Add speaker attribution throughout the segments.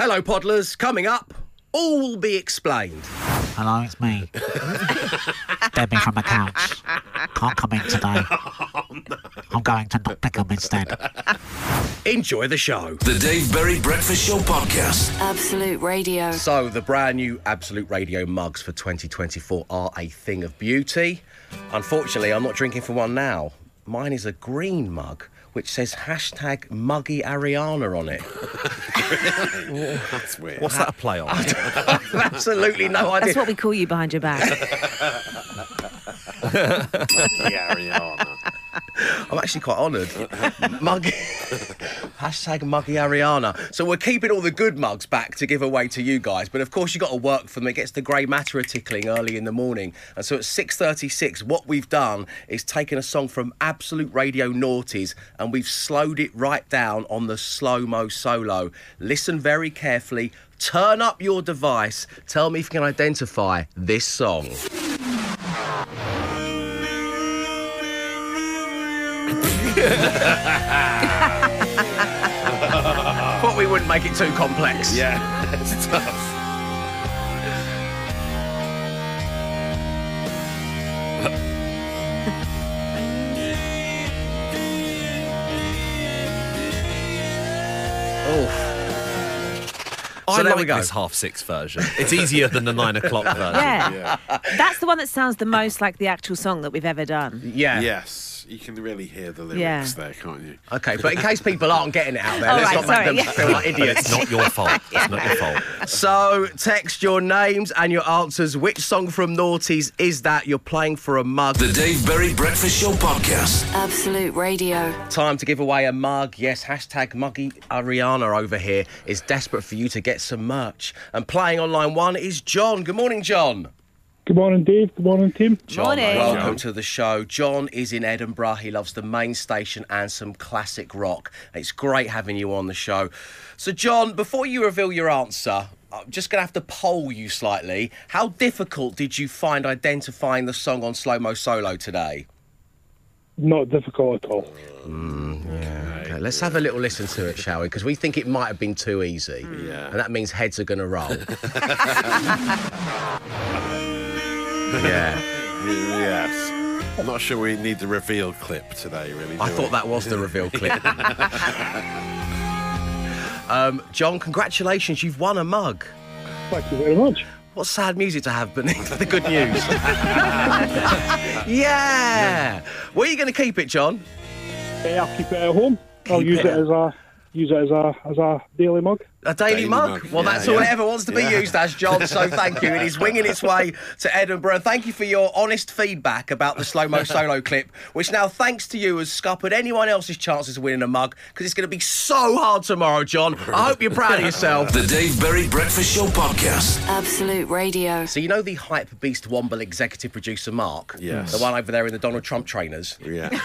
Speaker 1: Hello, Podlers. Coming up, all will be explained.
Speaker 2: Hello, it's me. Debbie from the couch. Can't come in today. I'm going to Nottingham instead.
Speaker 1: Enjoy the show.
Speaker 3: The Dave Berry Breakfast Show Podcast.
Speaker 4: Absolute Radio.
Speaker 1: So, the brand new Absolute Radio mugs for 2024 are a thing of beauty. Unfortunately, I'm not drinking from one now. Mine is a green mug which says hashtag muggy Ariana on it.
Speaker 5: That's weird.
Speaker 6: What's that a play on?
Speaker 1: Absolutely no idea.
Speaker 7: That's what we call you behind your back.
Speaker 5: Ariana.
Speaker 1: I'm actually quite honoured. Muggy. Hashtag muggy Ariana. So we're keeping all the good mugs back to give away to you guys, but of course you've got to work for them. It gets the grey matter tickling early in the morning. And so at 6.36, what we've done is taken a song from Absolute Radio Naughties and we've slowed it right down on the slow-mo solo. Listen very carefully. Turn up your device. Tell me if you can identify this song. Thought we wouldn't make it too complex.
Speaker 5: Yeah, it's tough.
Speaker 1: Oh.
Speaker 6: I
Speaker 1: there
Speaker 6: like
Speaker 1: we go.
Speaker 6: this half six version. It's easier than the nine o'clock version.
Speaker 7: Yeah. That's the one that sounds the most like the actual song that we've ever done.
Speaker 1: Yeah.
Speaker 5: Yes, you can really hear the lyrics
Speaker 7: Yeah.
Speaker 5: there, can't you?
Speaker 1: Okay, but in case people aren't getting it out there, let's
Speaker 7: right,
Speaker 1: not make
Speaker 7: sorry,
Speaker 1: them
Speaker 7: yeah.
Speaker 1: feel like idiots.
Speaker 6: It's not your fault. It's not your fault.
Speaker 1: So, text your names and your answers. Which song from Naughties is that? You're playing for a mug.
Speaker 3: The Dave Berry Breakfast Show Podcast.
Speaker 4: Absolute Radio.
Speaker 1: Time to give away a mug. Yes, hashtag muggy Ariana over here is desperate for you to get some merch. And playing on line one is John. Good morning, John.
Speaker 8: Good morning, Dave. Good morning, team.
Speaker 1: John,
Speaker 7: Morning.
Speaker 1: welcome to the show. John is in Edinburgh. He loves the main station and some classic rock. It's great having you on the show. So, John, before you reveal your answer, I'm just going to have to poll you slightly. How difficult did you find identifying the song on Slow Mo Solo today?
Speaker 8: Not difficult at all.
Speaker 1: Mm, okay, let's have a little listen to it, shall we? Because we think it might have been too easy. Mm.
Speaker 5: Yeah.
Speaker 1: And that means heads are going to roll. yeah.
Speaker 5: Yes. I'm not sure we need the reveal clip today, really.
Speaker 1: I
Speaker 5: do
Speaker 1: thought
Speaker 5: we?
Speaker 1: that was the reveal clip. um, John, congratulations. You've won a mug.
Speaker 8: Thank you very much.
Speaker 1: What sad music to have beneath the good news. yeah. Where are you going to keep it, John?
Speaker 8: Uh, I'll keep it at home. I'll use
Speaker 1: it
Speaker 8: it as a use it as a as a daily mug.
Speaker 1: A daily,
Speaker 5: Daily
Speaker 1: mug?
Speaker 5: mug,
Speaker 1: Well,
Speaker 5: yeah,
Speaker 1: that's all it ever wants to be
Speaker 5: Yeah.
Speaker 1: used as, John. So thank you. It is winging its way to Edinburgh. Thank you for your honest feedback about the slow mo solo clip, which now, thanks to you, has scuppered anyone else's chances of winning a mug because it's going to be so hard tomorrow, John. I hope you're proud of yourself.
Speaker 3: The Dave Berry Breakfast Show Podcast.
Speaker 4: Absolute Radio.
Speaker 1: So you know the hype beast Womble executive producer Mark,
Speaker 5: Yes.
Speaker 1: the one over there in the Donald Trump trainers,
Speaker 5: Yeah.
Speaker 6: And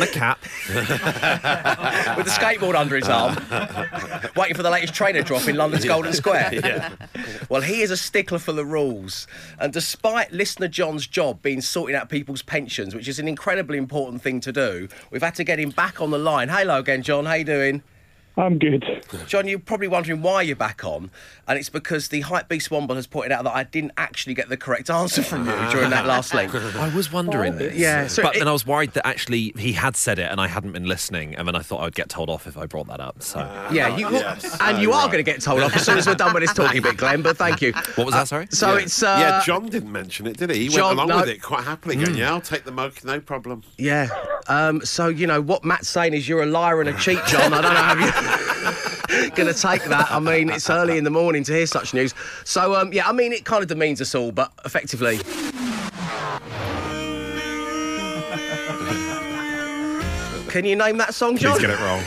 Speaker 6: the cap.
Speaker 1: with the skateboard under his arm, waiting for the latest trainer drop in London's Golden Square. Well, he is a stickler for the rules, and despite listener John's job being sorting out people's pensions, which is an incredibly important thing to do, we've had to get him back on the line. Hello again, John. How you doing?
Speaker 8: I'm good.
Speaker 1: John, you're probably wondering why you're back on, and it's because the hype beast Womble has pointed out that I didn't actually get the correct answer from you during that last link.
Speaker 6: I was wondering this.
Speaker 1: Yeah, so
Speaker 6: but
Speaker 1: it-
Speaker 6: then I was worried that actually he had said it and I hadn't been listening, and then I thought I'd get told off if I brought that up. So
Speaker 1: Yeah, you
Speaker 5: Yes.
Speaker 1: and you
Speaker 5: Oh,
Speaker 1: are
Speaker 5: right.
Speaker 1: going to get told off as soon as we're done with this talking bit, Glenn. But thank you.
Speaker 6: what was that? Sorry.
Speaker 1: So
Speaker 5: yeah.
Speaker 1: it's uh,
Speaker 5: yeah. John didn't mention it, did he? He
Speaker 1: John,
Speaker 5: went along
Speaker 1: no.
Speaker 5: with it quite happily, going, "Yeah, I'll take the mug, no problem."
Speaker 1: Yeah. Um, so you know what Matt's saying is you're a liar and a cheat, John. I don't know how you're going to take that. I mean, it's early in the morning to hear such news. So um, yeah, I mean, it kind of demeans us all, but effectively. Can you name that song, John?
Speaker 6: Please get it wrong.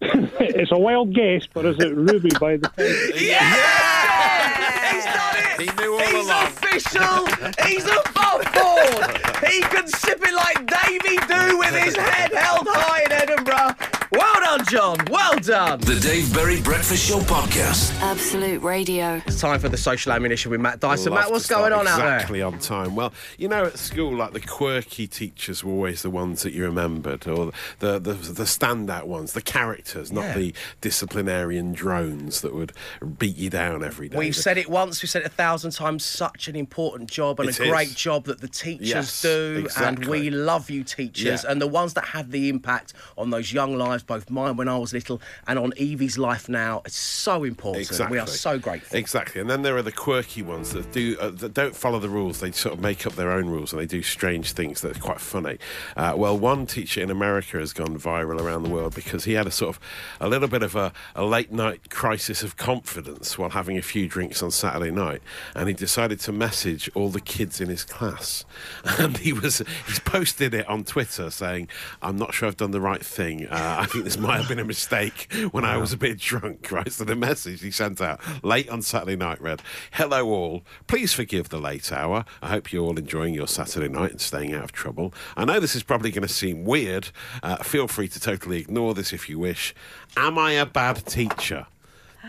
Speaker 8: it's a wild guess, but is it Ruby by the time?
Speaker 1: Yeah! He's done it!
Speaker 5: He knew all
Speaker 1: He's
Speaker 5: along.
Speaker 1: official! He's above board! He can sip it like Davy do with his head held high in Edinburgh. Well done, John. Well done.
Speaker 3: The Dave Berry Breakfast Show podcast.
Speaker 4: Absolute Radio.
Speaker 1: It's time for the social ammunition with Matt Dyson.
Speaker 5: Love
Speaker 1: Matt, what's going
Speaker 5: start
Speaker 1: on out there?
Speaker 5: exactly on time. Well, you know, at school, like the quirky teachers were always the ones that you remembered, or the the, the standout ones, the characters, not
Speaker 1: Yeah.
Speaker 5: the disciplinarian drones that would beat you down every day.
Speaker 1: We've
Speaker 5: The-
Speaker 1: said it once, we've said it a thousand times. Such an important job and
Speaker 5: It
Speaker 1: a great
Speaker 5: is.
Speaker 1: job that the teachers
Speaker 5: Yes,
Speaker 1: do. And we love you, teachers.
Speaker 5: Yeah.
Speaker 1: And the ones that have the impact on those young lives, both mine when I was little and on Evie's life now. It's so important.
Speaker 5: Exactly.
Speaker 1: We are so grateful.
Speaker 5: Exactly, and then there are the quirky ones that do uh, that don't follow the rules. They sort of make up their own rules and they do strange things that are quite funny. Uh, well, one teacher in America has gone viral around the world because he had a sort of a little bit of a, a late night crisis of confidence while having a few drinks on Saturday night, and he decided to message all the kids in his class, and he was he's posted it on Twitter saying, "I'm not sure I've done the right thing. Uh, I think this might have been a mistake when I was a bit drunk." Right, so the message he sent out late on Saturday night read, "Hello all, please forgive the late hour. I hope you're all enjoying your Saturday night and staying out of trouble. I know this is probably going to seem weird. Uh, feel free to totally ignore this if you wish. Am I a bad teacher?"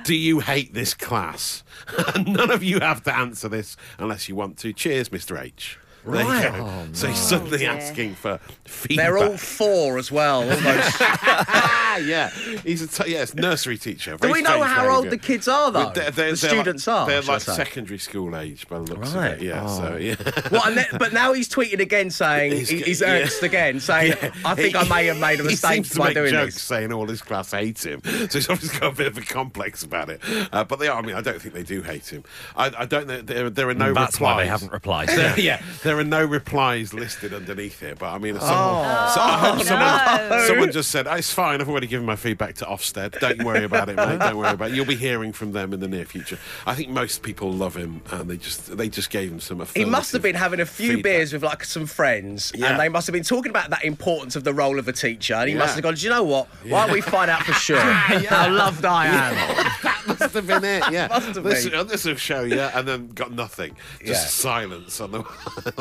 Speaker 5: Do you hate this class? None of you have to answer this unless you want to. Cheers, Mr. H. There you
Speaker 1: Right.
Speaker 5: go. so he's suddenly
Speaker 7: dear.
Speaker 5: asking for feedback.
Speaker 1: They're all four as well. Almost.
Speaker 5: Ah, yeah. He's a t- yes, nursery teacher.
Speaker 1: Do we know
Speaker 5: strange
Speaker 1: how old the kids are, though?
Speaker 5: Well, they're- they're-
Speaker 1: the
Speaker 5: they're
Speaker 1: students
Speaker 5: like,
Speaker 1: are.
Speaker 5: They're like secondary school age by the looks
Speaker 1: Right.
Speaker 5: of it. Yeah. So yeah.
Speaker 1: What, and then, but now he's tweeted again saying
Speaker 5: He's
Speaker 1: he's,
Speaker 5: yeah.
Speaker 1: angst again, saying I think I may have made a
Speaker 5: He
Speaker 1: mistake
Speaker 5: seems to
Speaker 1: by
Speaker 5: make
Speaker 1: doing
Speaker 5: jokes
Speaker 1: this.
Speaker 5: saying all his class hates him, so he's obviously got a bit of a complex about it. Uh, but they are. I mean, I don't think they do hate him. I, I don't know. There, there are no
Speaker 6: That's
Speaker 5: replies.
Speaker 6: why they haven't replied.
Speaker 5: There- yeah, there are no replies listed underneath it. But I mean, oh. Oh, someone,
Speaker 1: Oh.
Speaker 5: so I hope someone,
Speaker 7: no.
Speaker 5: someone just said, oh, "It's fine. I've already given my feedback to Ofsted. Don't worry about it, mate. Don't worry about it. You'll be hearing from them in the near future." I think most people love him, and they just they just gave him some.
Speaker 1: He must have been having a few
Speaker 5: feedback.
Speaker 1: beers with like some friends,
Speaker 5: Yeah.
Speaker 1: and they must have been talking about that importance of the role of a teacher. And he
Speaker 5: Yeah.
Speaker 1: must have gone, "Do you know what? Why don't we find out for sure how loved I am?"
Speaker 5: that must have been it. Yeah,
Speaker 1: Must have
Speaker 5: this,
Speaker 1: been.
Speaker 5: this will show you, and then got nothing. Just
Speaker 1: Yeah.
Speaker 5: silence on the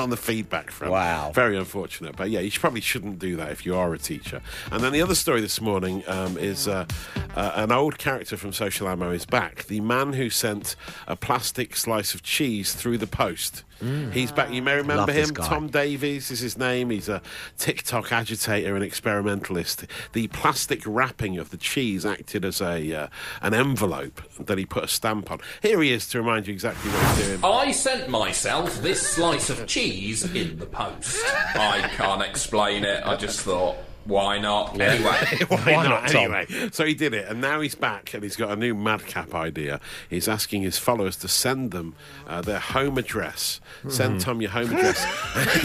Speaker 5: on the feedback from.
Speaker 1: Wow.
Speaker 5: very unfortunate. But yeah, you probably shouldn't do that if you are a teacher. And then the other story this morning um, is uh, uh, an old character from Social Ammo is back. The man who sent a plastic slice of cheese through the post. He's back. You may remember
Speaker 1: Mm. Love
Speaker 5: him. Tom Davies is his name. He's a TikTok agitator and experimentalist. The plastic wrapping of the cheese acted as a uh, an envelope that he put a stamp on. Here he is to remind you exactly what he's doing.
Speaker 9: I sent myself this slice of cheese in the post. I can't explain it. I just thought, why not? Anyway.
Speaker 5: Why,
Speaker 1: not,
Speaker 5: not?
Speaker 1: Tom?
Speaker 5: Anyway, so he did it, and now he's back, and he's got a new madcap idea. He's asking his followers to send them uh, their home address. Send Tom your home address.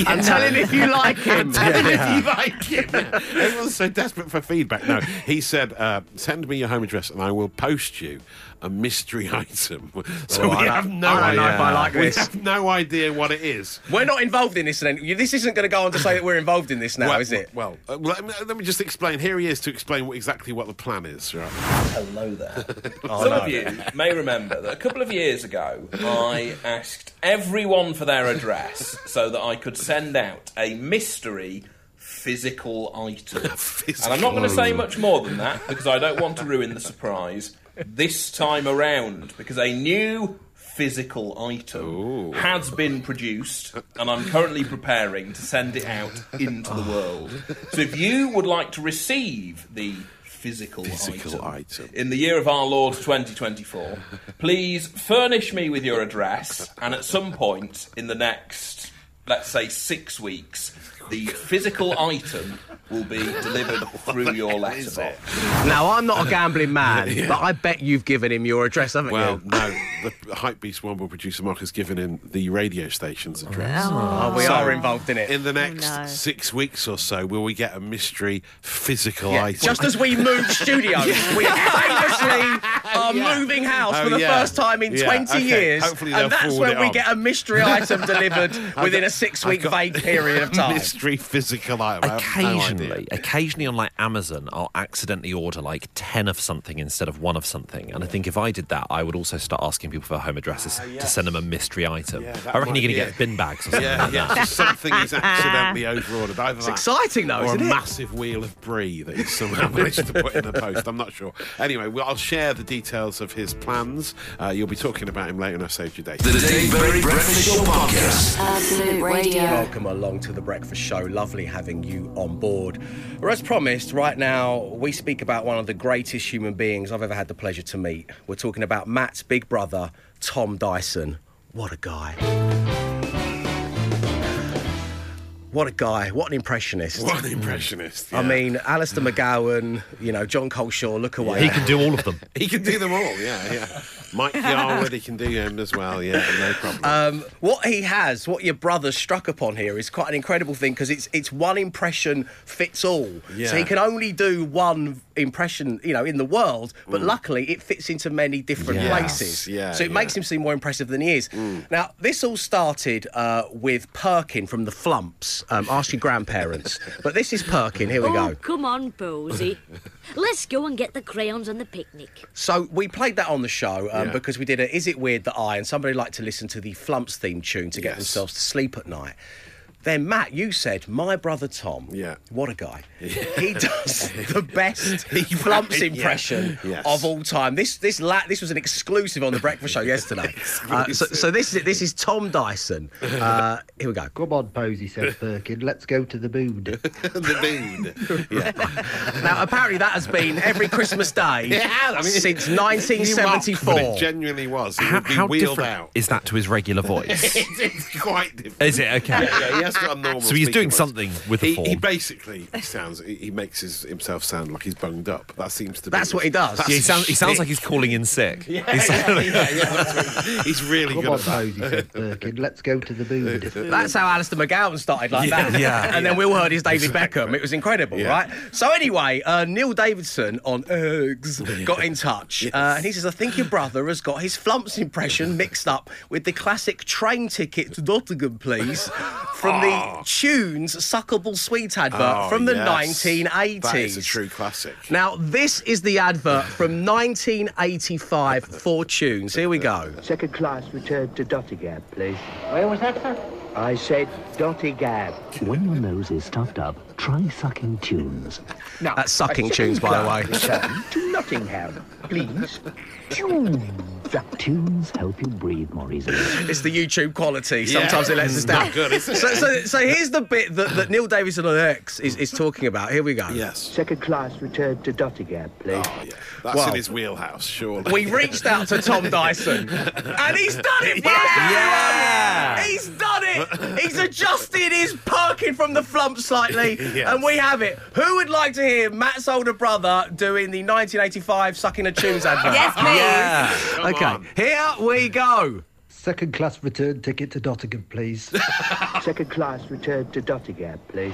Speaker 1: And tell him if you like him.
Speaker 5: Tell him if you like him. Everyone's so desperate for feedback. No, he said, uh, "Send me your home address, and I will post you a mystery item." So
Speaker 1: Oh,
Speaker 5: we
Speaker 1: I
Speaker 5: have no
Speaker 1: I don't know
Speaker 5: idea.
Speaker 1: if I like
Speaker 5: we
Speaker 1: this.
Speaker 5: have no idea what it is.
Speaker 1: We're not involved in this. Then this isn't going to go on to say that we're involved in this now,
Speaker 5: well,
Speaker 1: is it?
Speaker 5: Well, uh, let, me, let me just explain. Here he is to explain what, exactly what the plan is. Right.
Speaker 10: Hello there.
Speaker 1: Oh,
Speaker 10: Some
Speaker 1: no.
Speaker 10: of you may remember that a couple of years ago, I asked everyone for their address so that I could send out a mystery physical item. and I'm not going to say much more than that because I don't want to ruin the surprise this time around because a new physical item has been produced and I'm currently preparing to send it out into the world. So if you would like to receive the physical,
Speaker 5: Physical
Speaker 10: item,
Speaker 5: item.
Speaker 10: in the year of our Lord 2024, please furnish me with your address and at some point in the next, let's say, six weeks, the physical item will be delivered through your letterbox.
Speaker 1: Now I'm not a gambling man, but I bet you've given him your address, haven't
Speaker 5: Well,
Speaker 1: you?
Speaker 5: Well, no, the Hype Beast One will producer Mark has given him the radio station's address.
Speaker 1: Oh, we
Speaker 5: So,
Speaker 1: are involved in it.
Speaker 5: In the next
Speaker 7: no.
Speaker 5: six weeks or so, will we get a mystery physical
Speaker 1: Yeah,
Speaker 5: item?
Speaker 1: Just as we moved studios, we famously are
Speaker 5: Yeah.
Speaker 1: moving house
Speaker 5: Oh,
Speaker 1: for the
Speaker 5: yeah.
Speaker 1: first time in
Speaker 5: Yeah,
Speaker 1: 20
Speaker 5: okay.
Speaker 1: years.
Speaker 5: Hopefully
Speaker 1: and that's when we
Speaker 5: on.
Speaker 1: get a mystery item delivered within a six week vague period of time.
Speaker 5: Mystery physical item. I have no
Speaker 6: Occasionally,
Speaker 5: idea.
Speaker 6: occasionally on like Amazon, I'll accidentally order like ten of something instead of one of something, and I think if I did that, I would also start asking people for home addresses to send them a mystery item.
Speaker 5: Yeah,
Speaker 6: I reckon
Speaker 5: might
Speaker 6: you're going to get bin bags or something
Speaker 5: Yeah,
Speaker 6: like
Speaker 5: yeah.
Speaker 6: that.
Speaker 5: Just something is accidentally overordered. Either
Speaker 1: It's
Speaker 5: that
Speaker 1: exciting though,
Speaker 5: or
Speaker 1: isn't
Speaker 5: a
Speaker 1: it?
Speaker 5: massive wheel of brie that he's somehow managed to put in the post. I'm not sure. Anyway, well, I'll share the details of his plans. Uh, you'll be talking about him later, and I've saved your date.
Speaker 3: The Dave Berry Breakfast Show Podcast.
Speaker 4: Absolute Radio.
Speaker 1: Welcome along to the Breakfast Show. Lovely having you on board. Or as promised, right now we speak about one of the greatest human beings I've ever had the pleasure to meet. We're talking about Matt's big brother, Tom Dyson. What a guy. What a guy. What an impressionist.
Speaker 5: What an impressionist.
Speaker 1: I mean, Alistair McGowan, you know, Jon Culshaw, look away.
Speaker 6: He can do all of them.
Speaker 5: he can do them all. Yeah, yeah. Mike Yarwood, he can do him as well. Yeah, no problem.
Speaker 1: Um, what he has, what your brother struck upon here, is quite an incredible thing because it's it's one impression fits all.
Speaker 5: Yeah.
Speaker 1: So he can only do one impression, you know, in the world, but luckily it fits into many different
Speaker 5: Mm. Yes,
Speaker 1: places.
Speaker 5: yeah,
Speaker 1: so it
Speaker 5: yeah. Mm.
Speaker 1: makes him seem more impressive than he is. Now, this all started uh, with Perkin from the Flumps. Um, ask your grandparents, but this is Perkin. Here we
Speaker 11: oh,
Speaker 1: go.
Speaker 11: come on, Posie. Let's go and get the crayons and the picnic.
Speaker 1: So we played that on the show um,
Speaker 5: Yeah.
Speaker 1: because we did a Is It Weird That I and somebody liked to listen to the Flumps theme tune to get
Speaker 5: Yes.
Speaker 1: themselves to sleep at night. Then Matt, you said my brother Tom.
Speaker 5: Yeah.
Speaker 1: What a guy. He does the best
Speaker 5: He-
Speaker 1: Flumps
Speaker 5: yeah.
Speaker 1: impression
Speaker 5: Yes.
Speaker 1: of all time. This this la- this was an exclusive on the Breakfast Show yesterday. Uh, so, so this is this is Tom Dyson. Uh, here we go.
Speaker 12: Come on, Posie, said Perkin. Let's go to the moon.
Speaker 5: the mood. Yeah.
Speaker 1: Now apparently that has been every Christmas day
Speaker 5: Yeah, I mean,
Speaker 1: since
Speaker 5: You marked,
Speaker 1: 1974.
Speaker 5: It genuinely was. It
Speaker 6: How,
Speaker 5: would be
Speaker 6: how
Speaker 5: wheeled
Speaker 6: different
Speaker 5: out.
Speaker 6: is that to his regular voice?
Speaker 5: it's, it's quite different.
Speaker 6: is it okay?
Speaker 5: Yeah, yeah, he has got a normal.
Speaker 6: So he's doing
Speaker 5: voice.
Speaker 6: something with the
Speaker 5: he,
Speaker 6: form.
Speaker 5: He basically sounds. He, he makes his, himself sound like he's bunged up. That seems to. be
Speaker 1: That's what he does.
Speaker 6: Yeah, he
Speaker 5: his
Speaker 6: sounds, he sounds like he's calling in sick.
Speaker 5: Yeah,
Speaker 6: He's-
Speaker 5: yeah, yeah, yeah, that's he's really
Speaker 12: Come
Speaker 5: good
Speaker 12: on,
Speaker 5: at that.
Speaker 12: Posie. Let's go to the moon.
Speaker 1: That's how Alistair McGowan started like that.
Speaker 6: yeah.
Speaker 1: And then we all heard his David Beckham. It was incredible,
Speaker 5: Yeah.
Speaker 1: right? So anyway, uh, Neil Davidson on X got in touch. Uh, and he says, I think your brother has got his flumps impression mixed up with the classic train ticket to Nottingham, please, from the ah. Tunes Suckable Sweet advert
Speaker 5: Oh,
Speaker 1: from the
Speaker 5: yes.
Speaker 1: 1980s.
Speaker 5: That is a true classic.
Speaker 1: Now, this is the advert from 1985 for Tunes. Here we go.
Speaker 12: Second class return to Dottingham, please.
Speaker 13: Where was that, sir?
Speaker 12: I said Dottingham.
Speaker 13: When your nose is stuffed up, try sucking tunes.
Speaker 12: Now,
Speaker 1: That's sucking tunes, by the way.
Speaker 12: second-class Return to Nottingham, please. Tunes.
Speaker 13: Tunes help you breathe more easily.
Speaker 1: It's the YouTube quality.
Speaker 5: Yeah.
Speaker 1: Sometimes it lets us down.
Speaker 5: Not good.
Speaker 1: So, so, so here's the bit that, that Neil Davison on X is, is talking about. Here we go.
Speaker 5: Yes.
Speaker 12: Second class return to Nottingham, please.
Speaker 5: Oh, yeah. That's
Speaker 1: Well,
Speaker 5: in his wheelhouse, surely.
Speaker 1: We reached out to Tom Dyson, and he's done it for us, everyone. He's done it. He's adjusted his parking from the flump slightly,
Speaker 5: Yes.
Speaker 1: and we have it. Who would like to hear Matt's older brother doing the 1985 Sucking a Tunes advert?
Speaker 7: Yes, please.
Speaker 6: Yeah.
Speaker 5: Come
Speaker 1: Okay,
Speaker 5: on.
Speaker 1: here we go.
Speaker 12: Second class return ticket to Nottingham, please. Second class return to Nottingham, please.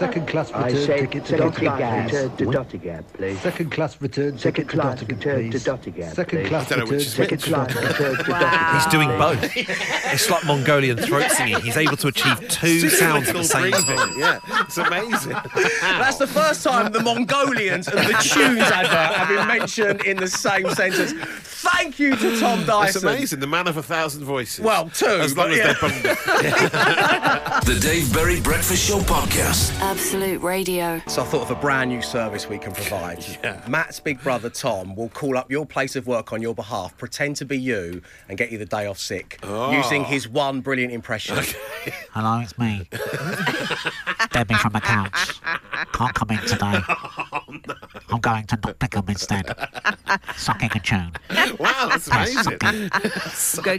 Speaker 12: Second class return ticket to
Speaker 13: second
Speaker 12: Nottingham.
Speaker 13: class
Speaker 12: Return to
Speaker 13: what?
Speaker 12: Nottingham, please. Second class return
Speaker 13: Second
Speaker 12: ticket to
Speaker 13: class
Speaker 12: Nottingham,
Speaker 13: return to
Speaker 12: please. Second class
Speaker 5: I don't
Speaker 12: return ticket to Nottingham.
Speaker 13: return to
Speaker 7: Wow.
Speaker 6: He's doing both. It's like Mongolian throat singing. He's able to achieve two sounds at the same time.
Speaker 5: Yeah, it's amazing.
Speaker 1: That's the first time the Mongolians and the Tunes advert have been mentioned in the same sentence. Thank you to Tom
Speaker 5: It's
Speaker 1: Dyson.
Speaker 5: amazing. The man of a thousand voices.
Speaker 1: Well, two,
Speaker 5: As long
Speaker 1: but
Speaker 5: as
Speaker 1: yeah.
Speaker 5: they're bunged.
Speaker 3: The Dave Berry Breakfast Show Podcast.
Speaker 4: Absolute Radio.
Speaker 1: So I thought of a brand new service we can provide. Matt's big brother Tom will call up your place of work on your behalf, pretend to be you, and get you the day off sick
Speaker 5: Oh.
Speaker 1: using his one brilliant impression.
Speaker 2: Hello, it's me. Debbie from the couch. Can't come in today. Oh, I'm going to pick Nottingham instead. Sucking a tune.
Speaker 5: wow, that's amazing.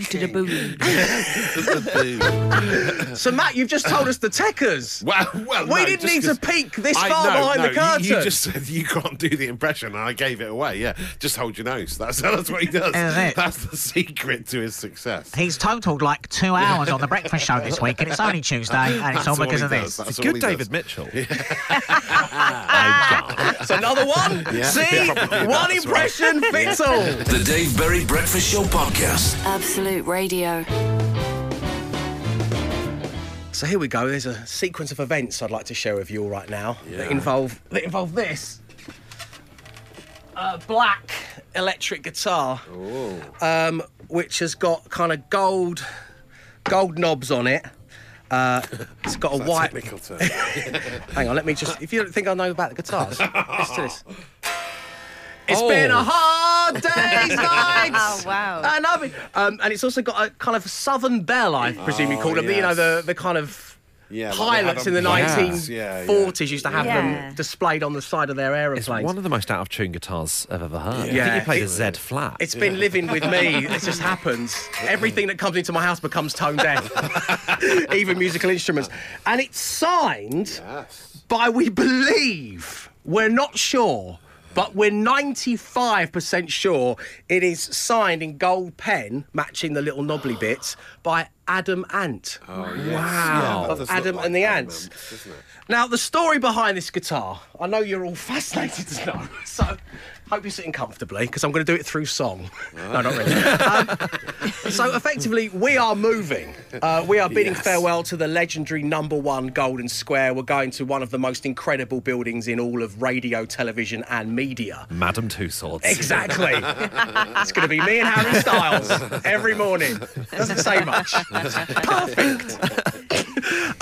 Speaker 7: Going to the boom.
Speaker 1: So, Matt, you've just told us the Techers.
Speaker 5: Well, well,
Speaker 1: we
Speaker 5: no,
Speaker 1: didn't need to peek this
Speaker 5: I
Speaker 1: far
Speaker 5: know,
Speaker 1: behind
Speaker 5: no,
Speaker 1: the
Speaker 5: you-
Speaker 1: curtain.
Speaker 5: You, just said you can't do the impression, and I gave it away. Yeah, just hold your nose. That's that's what he does. That's the secret to his success.
Speaker 2: He's totaled like two hours on the breakfast show this week, and it's only Tuesday, and it's
Speaker 5: That's
Speaker 2: all
Speaker 5: all
Speaker 2: because
Speaker 5: he
Speaker 2: of
Speaker 5: does,
Speaker 2: this.
Speaker 5: that's all
Speaker 6: Good
Speaker 5: he does.
Speaker 6: David Mitchell.
Speaker 1: It's another one.
Speaker 5: Yeah.
Speaker 1: See,
Speaker 5: Probably
Speaker 1: one
Speaker 5: that's
Speaker 1: impression fits all.
Speaker 3: The Dave Berry Breakfast Show Podcast.
Speaker 4: Absolute Radio.
Speaker 1: So here we go. There's a sequence of events I'd like to share with you all right now that involve that involve this. A black electric guitar, um, which has got kind of gold, gold knobs on it. Uh, it's got a white.
Speaker 5: technical term.
Speaker 1: Hang on, let me just. If you don't think I know about the guitars, listen to this. It's
Speaker 6: Oh.
Speaker 1: been a hard day's night.
Speaker 7: Oh, wow.
Speaker 1: I know it. Um, and it's also got a kind of southern belle, I presume you call them. You know, the the kind of
Speaker 5: Yeah, like they
Speaker 1: pilots in the
Speaker 5: planes.
Speaker 1: 1940s
Speaker 5: Yeah, yeah.
Speaker 1: used to have
Speaker 7: Yeah.
Speaker 1: them displayed on the side of their
Speaker 6: It's
Speaker 1: aeroplanes.
Speaker 6: one of the most out of tune guitars I've ever heard. I
Speaker 1: Yeah.
Speaker 6: think you played a
Speaker 1: It-
Speaker 6: Z flat.
Speaker 1: It's been living with me. It just happens. Everything that comes into my house becomes tone deaf, even musical instruments. And it's signed by, we believe, we're not sure, but we're 95% sure it is signed in gold pen, matching the little knobbly bits, by Adam Ant.
Speaker 5: Oh, yes.
Speaker 1: Wow.
Speaker 5: Yeah,
Speaker 1: Adam
Speaker 5: like
Speaker 1: and the Ants.
Speaker 5: Ants.
Speaker 1: Now, the story behind this guitar, I know you're all fascinated to know, so hope you're sitting comfortably because I'm going to do it through song. No, not really. Um, so, effectively, we are moving. Uh, we are bidding
Speaker 5: Yes.
Speaker 1: farewell to the legendary number one Golden Square. We're going to one of the most incredible buildings in all of radio, television, and media.
Speaker 6: Madame Tussauds.
Speaker 1: Exactly. it's going to be me and Harry Styles every morning. Doesn't say much. Perfect.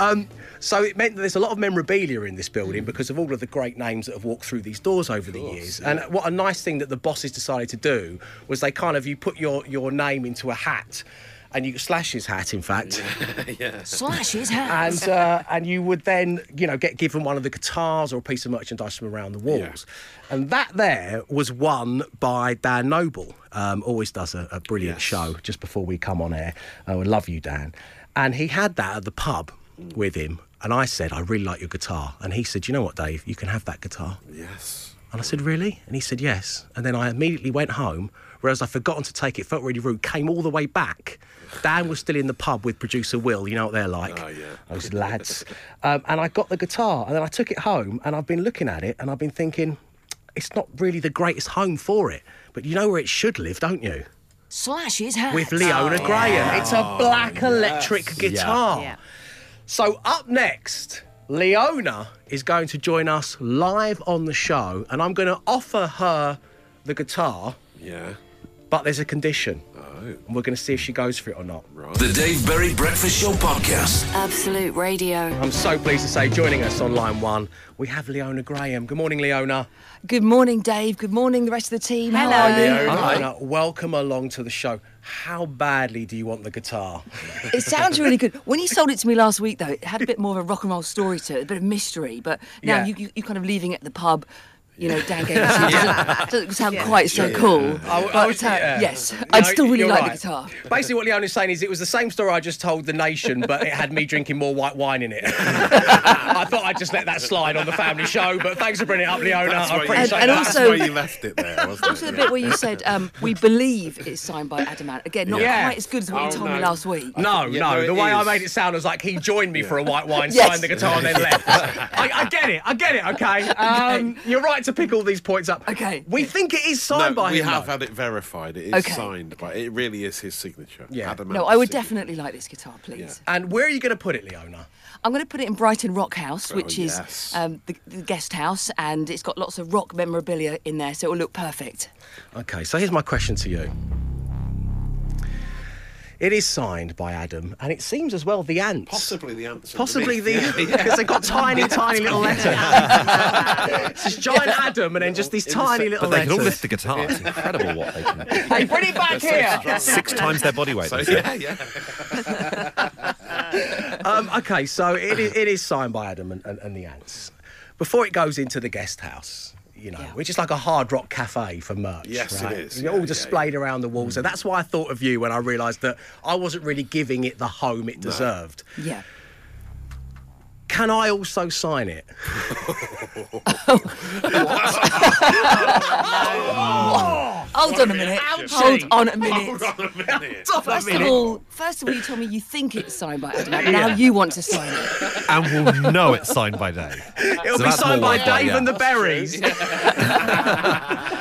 Speaker 1: um, so it meant that there's a lot of memorabilia in this building because of all of the great names that have walked through these doors over the years. And what a nice thing that the bosses decided to do was they kind of you put your your name into a hat. And you slash his hat, in fact,
Speaker 11: Slash his hands.
Speaker 1: and uh, and you would then you know get given one of the guitars or a piece of merchandise from around the walls, and that there was won by Dan Noble. Um, always does a, a brilliant
Speaker 5: Yes.
Speaker 1: show just before we come on air. I would love you, Dan. And he had that at the pub with him, and I said I really like your guitar, and he said, you know what, Dave, you can have that guitar.
Speaker 5: Yes.
Speaker 1: And I said, really? And he said, yes. And then I immediately went home, realised I'd forgotten to take it, felt really rude, came all the way back. Dan was still in the pub with producer Will, you know what they're like.
Speaker 5: Oh, yeah.
Speaker 1: Those lads. um, and I got the guitar, and then I took it home, and I've been looking at it, and I've been thinking, it's not really the greatest home for it. But you know where it should live, don't you?
Speaker 11: Slash his hands.
Speaker 1: With Leona Graham. It's a black electric guitar.
Speaker 7: Yeah.
Speaker 1: So up next, Leona is going to join us live on the show, and I'm going to offer her the guitar,
Speaker 5: Yeah.
Speaker 1: But there's a condition.
Speaker 5: Oh.
Speaker 1: And we're going to see if she goes for it or not.
Speaker 3: The Dave Berry Breakfast Show Podcast.
Speaker 4: Absolute Radio.
Speaker 1: I'm so pleased to say, joining us on line one, we have Leona Graham. Good morning, Leona.
Speaker 14: Good morning, Dave. Good morning, the rest of the team.
Speaker 7: Hello.
Speaker 14: How are you?
Speaker 1: Leona, welcome along to the show. How badly do you want the guitar?
Speaker 14: It sounds really good. When you sold it to me last week, though, it had a bit more of a rock and roll story to it, a bit of mystery. But now
Speaker 1: Yeah.
Speaker 14: you, you, you're kind of leaving it at the pub. You know, Dan gave it to you. It doesn't, doesn't sound quite so cool.
Speaker 1: I- I-
Speaker 14: But, uh,
Speaker 1: yeah.
Speaker 14: yes,
Speaker 1: No,
Speaker 14: I'd still really like
Speaker 1: right.
Speaker 14: the guitar.
Speaker 1: Basically, what Leona's saying is it was the same story I just told the nation, but it had me drinking more white wine in it. I thought I'd just let that slide on the family show, but thanks for bringing it up, Leona.
Speaker 5: That's
Speaker 1: I appreciate
Speaker 14: And- and
Speaker 1: that.
Speaker 14: also-
Speaker 5: That's why you left it there, wasn't
Speaker 14: Also,
Speaker 5: it?
Speaker 14: the bit where you said, um, we believe it's signed by Adam Ant. Again, not
Speaker 1: Yeah.
Speaker 14: quite as good as what
Speaker 5: Oh,
Speaker 14: you told
Speaker 5: no.
Speaker 14: me last week.
Speaker 1: No,
Speaker 5: Yeah,
Speaker 1: no.
Speaker 5: no,
Speaker 1: the
Speaker 5: it
Speaker 1: way I made it sound was like he joined me for a white wine,
Speaker 14: Yes.
Speaker 1: signed the guitar, and then left. I, I get it. I get it. Okay. Um, You're right to pick all these points up.
Speaker 14: Okay.
Speaker 1: We think it is signed
Speaker 5: No,
Speaker 1: by
Speaker 5: we
Speaker 1: him.
Speaker 5: We have
Speaker 1: though.
Speaker 5: had it verified. It is
Speaker 14: Okay.
Speaker 5: signed by. It really is his signature.
Speaker 1: Yeah.
Speaker 5: Adam Ant's
Speaker 14: No, I would
Speaker 5: signature.
Speaker 14: definitely like this guitar, please.
Speaker 1: And where are you going to put it, Leona?
Speaker 14: I'm going to put it in Brighton Rock House, which
Speaker 5: Oh,
Speaker 14: is um, the, the guest house, and it's got lots of rock memorabilia in there, so it will look perfect.
Speaker 1: Okay, so here's my question to you. It is signed by Adam, and it seems as well the ants.
Speaker 5: Possibly the ants.
Speaker 1: Possibly the
Speaker 5: underneath.
Speaker 1: because they've got tiny, tiny little letters. it's this giant Adam, and then just these tiny little
Speaker 6: But they can all lift the guitar. It's incredible what they can.
Speaker 1: Hey, bring it back here.
Speaker 6: Six times their body weight.
Speaker 5: So, yeah, yeah.
Speaker 1: Um, okay, so it is, it is signed by Adam and, and, and the ants. Before it goes into the guest house, You know, which is like a hard rock cafe for merch.
Speaker 5: Yes, it
Speaker 1: right?
Speaker 5: is.
Speaker 1: They're
Speaker 5: Yeah,
Speaker 1: all displayed around the wall. So mm. that's why I thought of you when I realised that I wasn't really giving it the home it deserved.
Speaker 14: Yeah.
Speaker 1: Can I also sign it?
Speaker 14: Hold on a minute. Hold on a minute.
Speaker 5: Hold on a minute.
Speaker 14: First of all, first of all, you told me you think it's signed by Adam. Ant. Now you want to sign it.
Speaker 6: and we'll know it's signed by Dave.
Speaker 1: It'll
Speaker 6: So
Speaker 1: be signed by Dave
Speaker 6: yeah.
Speaker 1: and the Berries.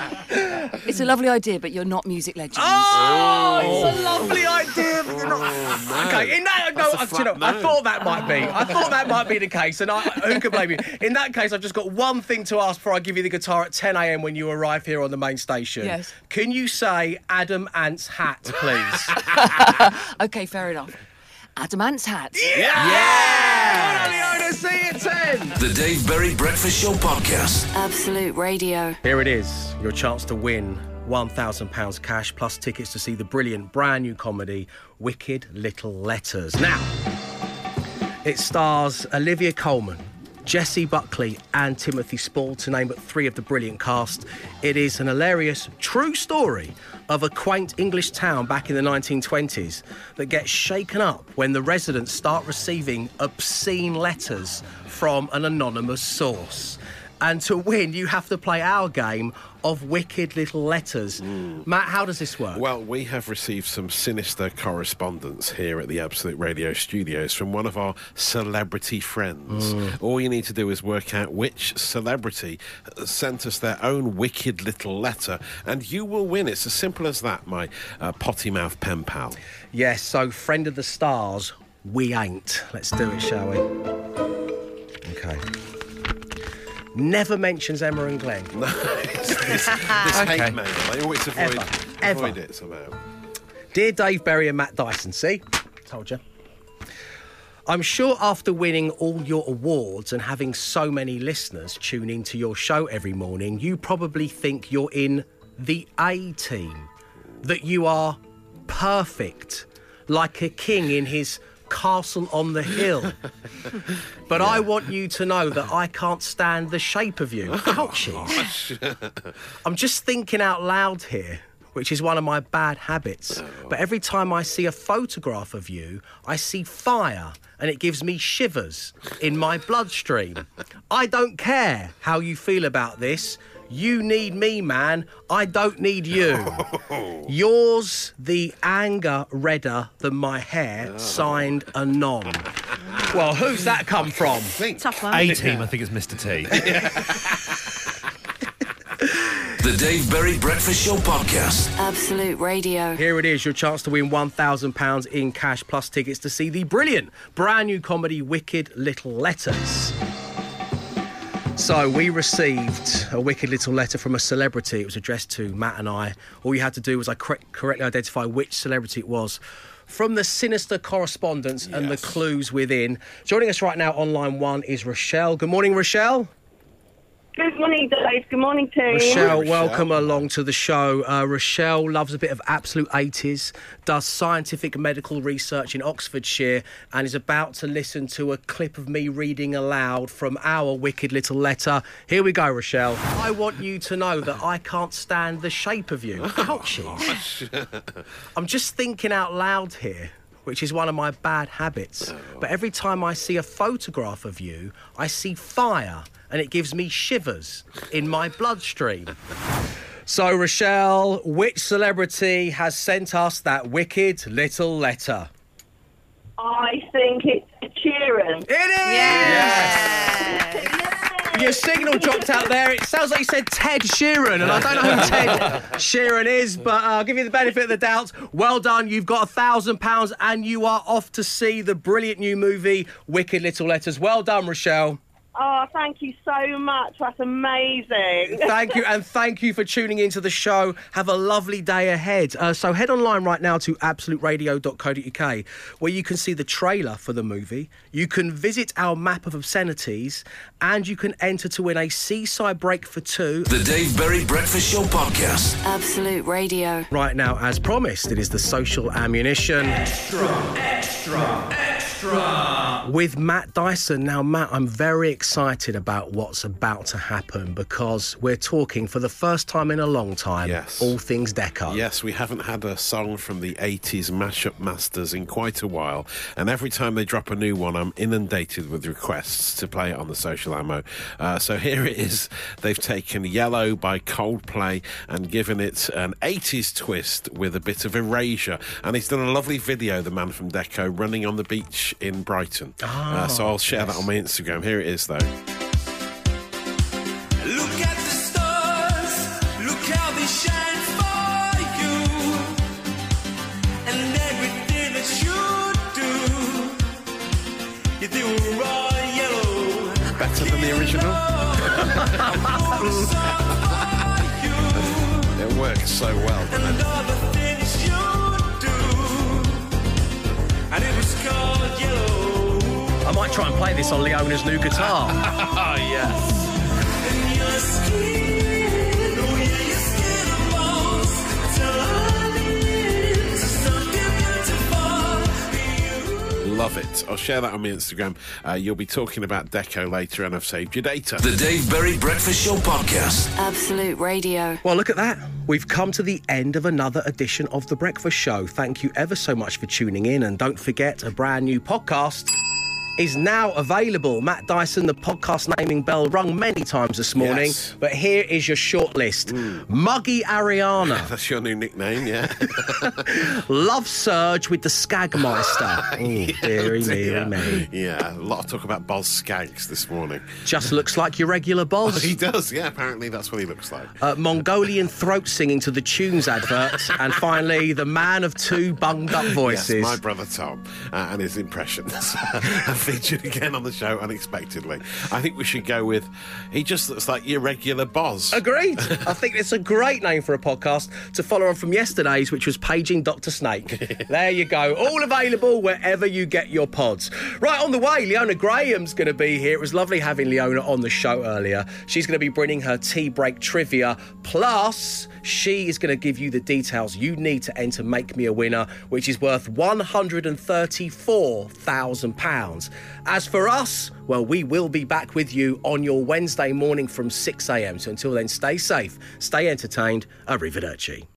Speaker 14: It's a lovely idea, but you're not music legends.
Speaker 1: Oh, it's a lovely idea. but you're not- oh, Okay, in that, no,
Speaker 5: That's a
Speaker 1: I, you know,
Speaker 5: flat
Speaker 1: I thought that might be. I thought that might be the case, and I, who can blame you? In that case, I've just got one thing to ask before I give you the guitar at 10 a.m. when you arrive here on the main station.
Speaker 14: Yes.
Speaker 1: Can you say Adam Ant's hat, please?
Speaker 14: Okay, fair enough. Adam Ant's hat.
Speaker 1: yeah! Leona, see you 10.
Speaker 3: The Dave Berry Breakfast Show Podcast.
Speaker 4: Absolute Radio.
Speaker 1: Here it is, your chance to win £1,000 cash plus tickets to see the brilliant brand new comedy Wicked Little Letters. Now, it stars Olivia Colman, Jessie Buckley, and Timothy Spall, to name but three of the brilliant cast. It is an hilarious, true story of a quaint English town back in the 1920s that gets shaken up when the residents start receiving obscene letters from an anonymous source. And to win, you have to play our game of wicked little letters. Matt, how does this work?
Speaker 5: Well, we have received some sinister correspondence here at the Absolute Radio studios from one of our celebrity friends. All you need to do is work out which celebrity sent us their own wicked little letter, and you will win. It's as simple as that, my uh, potty mouth pen pal.
Speaker 1: Yes, so friend of the stars, we ain't. Let's do it, shall we? Okay. Never mentions Emma and Glenn.
Speaker 5: this this
Speaker 6: Okay.
Speaker 5: hate mail, I always avoid,
Speaker 1: Ever. Ever.
Speaker 5: it somehow.
Speaker 1: Dear Dave Berry and Matt Dyson, see? Told you. I'm sure after winning all your awards and having so many listeners tune into your show every morning, you probably think you're in the A team, that you are perfect, like a king in his castle on the hill. But I want you to know that I can't stand the shape of you. Oh, Ouchies. I'm just thinking out loud here, which is one of my bad habits. Oh. But every time I see a photograph of you, I see fire and it gives me shivers in my bloodstream. I don't care how you feel about this. You need me, man. I don't need you. Yours, the anger redder than my hair, signed Anon. Well, who's that come from?
Speaker 7: Tough one.
Speaker 6: A team, I think it's Mr. T.
Speaker 3: The Dave Berry Breakfast Show Podcast.
Speaker 4: Absolute Radio.
Speaker 1: Here it is, your chance to win £1,000 in cash plus tickets to see the brilliant brand new comedy Wicked Little Letters. So, we received a wicked little letter from a celebrity. It was addressed to Matt and I. All you had to do was I cor- correctly identify which celebrity it was from the sinister correspondence and the clues within. Joining us right now on line one is Rochelle. Good morning, Rochelle.
Speaker 15: Good morning, Dave. Good morning, team.
Speaker 1: Rochelle, welcome along to the show. Uh, Rochelle loves a bit of absolute 80s, does scientific medical research in Oxfordshire, and is about to listen to a clip of me reading aloud from our wicked little letter. Here we go, Rochelle. I want you to know that I can't stand the shape of you. Ouchies. I'm just thinking out loud here. Which is one of my bad habits. Oh. But every time I see a photograph of you, I see fire and it gives me shivers in my bloodstream. So, Rochelle, which celebrity has sent us that wicked little letter?
Speaker 15: I think it's Sheeran.
Speaker 1: It is! Your signal dropped out there. It sounds like you said Ted Sheeran, and I don't know who Ted Sheeran is, but uh, I'll give you the benefit of the doubt. Well done. You've got a thousand pounds, and you are off to see the brilliant new movie Wicked Little Letters. Well done, Rochelle.
Speaker 15: Oh, thank you so much. That's amazing.
Speaker 1: Thank you, and thank you for tuning into the show. Have a lovely day ahead. Uh, so head online right now to absoluteradio.co.uk, where you can see the trailer for the movie. You can visit our map of obscenities, and you can enter to win a seaside break for two.
Speaker 3: The Dave Berry Breakfast Show Podcast.
Speaker 4: Absolute Radio.
Speaker 1: Right now, as promised, it is the social ammunition.
Speaker 16: Extra, extra, extra.
Speaker 1: Extra! With Matt Dyson. Now, Matt, I'm very excited about what's about to happen because we're talking for the first time in a long time
Speaker 5: Yes.
Speaker 1: all things Deco.
Speaker 5: Yes, we haven't had a song from the 80s mashup masters in quite a while, and every time they drop a new one, I'm inundated with requests to play it on the social ammo. Uh, so here it is. They've taken Yellow by Coldplay and given it an 80s twist with a bit of erasure, and he's done a lovely video, the man from Deco, running on the beach in Brighton. uh, so I'll share that on my Instagram. Here it is, though.
Speaker 16: Look at the stars, look how they shine for you. And everything that you do, you do raw yellow.
Speaker 5: Better than the original? it works so well.
Speaker 1: Try and play this on Leona's new guitar.
Speaker 5: Oh, yes.
Speaker 16: And your skin, yeah, your skin and bones. Turning to something beautiful.
Speaker 5: Love it. I'll share that on my Instagram. Uh, you'll be talking about Deco later, and I've saved your data.
Speaker 3: The Dave Berry Breakfast Show Podcast.
Speaker 4: Absolute Radio.
Speaker 1: Well, look at that. We've come to the end of another edition of The Breakfast Show. Thank you ever so much for tuning in. And don't forget, a brand new podcast is now available. Matt Dyson, the podcast naming bell rung many times this morning.
Speaker 5: Yes.
Speaker 1: But here is your short list Muggy Ariana,
Speaker 5: That's your new nickname, yeah?
Speaker 1: Love Surge with the Skagmeister. oh, dearie me,
Speaker 5: yeah.
Speaker 1: me.
Speaker 5: Yeah, a lot of talk about Boz Scaggs this morning.
Speaker 1: Just looks like your regular boss.
Speaker 5: He does, yeah, apparently that's what he looks like.
Speaker 1: Uh, Mongolian throat singing to the tunes advert, and finally, the man of two bunged up voices.
Speaker 5: Yes, my brother Tom uh, and his impressions featured again on the show unexpectedly. I think we should go with he just looks like your regular Boz.
Speaker 1: Agreed. I think it's a great name for a podcast to follow on from yesterday's, which was Paging Dr. Snake. there you go. All available wherever you get your pods. Right, on the way, Leona Graham's going to be here. It was lovely having Leona on the show earlier. She's going to be bringing her tea break trivia. Plus, she is going to give you the details you need to enter Make Me a Winner, which is worth £134,000. As for us, well, we will be back with you on your Wednesday morning from 6am. So until then, stay safe, stay entertained. Arrivederci.